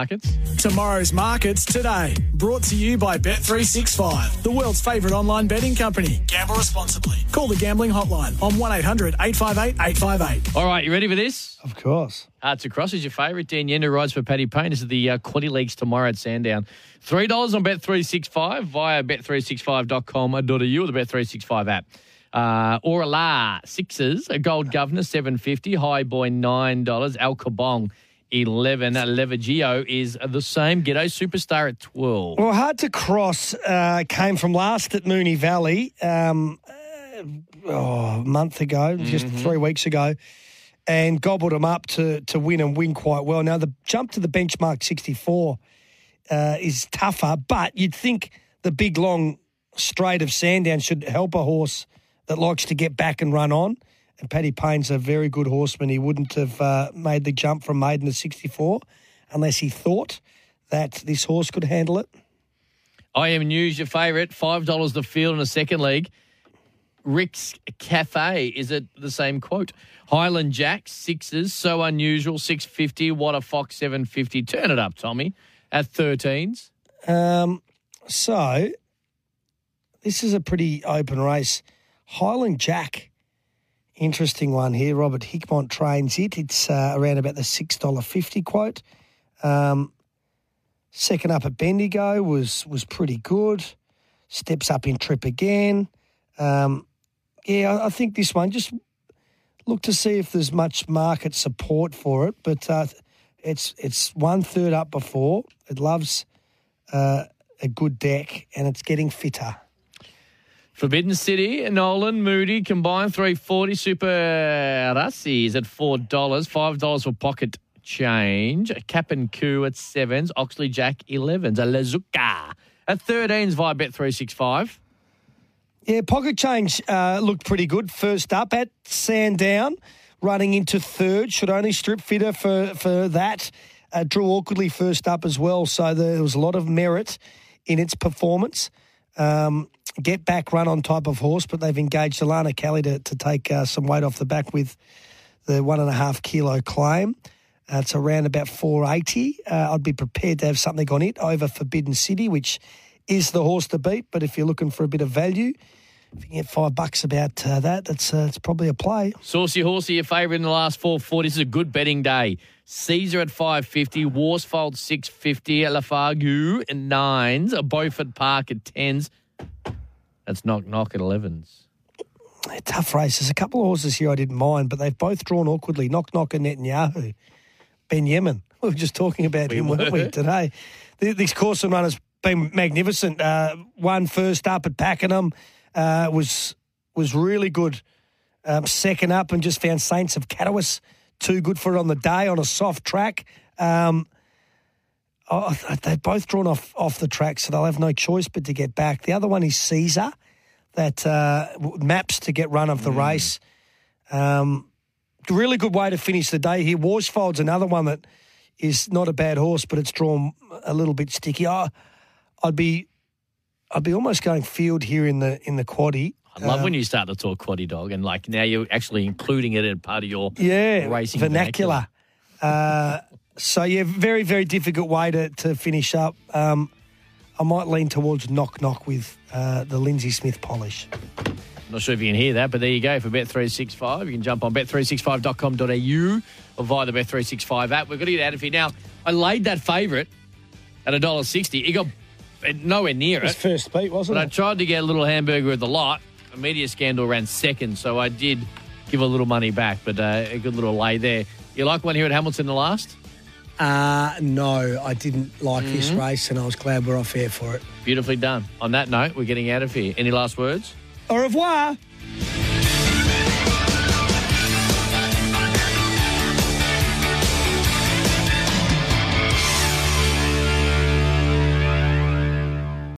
Markets. Tomorrow's markets today. Brought to you by Bet365, the world's favourite online betting company. Gamble responsibly. Call the gambling hotline on 1 800 858 858. All right, you ready for this? Of course. Hearts Across is your favourite. Dean Yendall rides for Paddy Payne. This is the uh, Quaddy Leagues tomorrow at Sandown. $3 on Bet365 via bet365.com.au or the Bet365 app. Uh, Orala, Sixers, a Gold Governor, 750 High Boy, $9. Al Kabong, 11 Levagio is the same. G'day Superstar at 12. Well, hard to cross uh, came from last at Moonee Valley um, uh, oh, a month ago, just three weeks ago, and gobbled him up to to win and win quite well. Now the jump to the benchmark 64 uh, is tougher, but you'd think the big long straight of Sandown should help a horse that likes to get back and run on. And Paddy Payne's a very good horseman. He wouldn't have uh, made the jump from maiden to 64 unless he thought that this horse could handle it. I am News, your favourite. $5 the field in a second league. Rick's Cafe, is it the same quote? Highland Jack, sixes, so unusual, 650. What a Fox, 750. Turn it up, Tommy, at 13s. Um, so this is a pretty open race. Highland Jack, interesting one here. Robert Hickmott trains it. It's uh, around about the six dollar fifty quote. Um, second up at Bendigo was was pretty good. Steps up in trip again. Um, yeah, I, I think this one just look to see if there's much market support for it, but uh, it's it's one third up before. It loves uh, a good deck and it's getting fitter. Forbidden City, Nolan, Moody, combined 340. Super Rassi is at $4. $5 for pocket change. Cap and Coup at 7s. Oxley Jack 11s. A Lazuka at 13s via Bet365. Yeah, pocket change uh, looked pretty good. First up at Sandown, running into third. Should only strip fitter for for that. Uh, drew awkwardly first up as well, so there was a lot of merit in its performance. Um, get back run on type of horse, but they've engaged Alana Kelly to, to take uh, some weight off the back with the one and a half kilo claim. Uh, it's around about 480. Uh, I'd be prepared to have something on it over Forbidden City, which is the horse to beat. But if you're looking for a bit of value, if you get five bucks about uh, that, that's uh, it's probably a play. Saucy Horsey, your favourite in the last four 440. This is a good betting day. Caesar at 550, Warsfold 650, Lafargue at 9s, Beaufort Park at 10s. That's knock knock at 11s. They're tough race. There's a couple of horses here I didn't mind, but they've both drawn awkwardly. Knock Knock and Netanyahu. Ben Yemen. We were just talking about him, weren't we, today? Th- This course and run has been magnificent. Uh, one first up at Pakenham uh, was was really good. Um, second up and just found Saints of Catawas too good for it on the day on a soft track. Um, oh, they've both drawn off off the track, so they'll have no choice but to get back. The other one is Caesar, that uh, maps to get run of the race. Um, really good way to finish the day here. Warsfold's another one that is not a bad horse, but it's drawn a little bit sticky. I, I'd be, I'd be almost going field here in the in the quaddy. I love when you start to talk quaddy dog and like now you're actually including it in part of your Yeah, racing vernacular. Uh, so yeah, very very difficult way to to finish up. Um, I might lean towards knock knock with uh, the Lindsay Smith polish. Not sure if you can hear that, but there you go for Bet365. You can jump on bet365.com.au or via the Bet365 app. We've got to get out of here. Now, I laid that favourite at $1.60. It got nowhere near It was it. first beat, wasn't But I tried to get a little hamburger at the lot. A media scandal ran second, so I did give a little money back, but uh, a good little lay there. You like one here at Hamilton the last? Uh, no, I didn't like this race, and I was glad we're off air for it. Beautifully done. On that note, we're getting out of here. Any last words? Au revoir.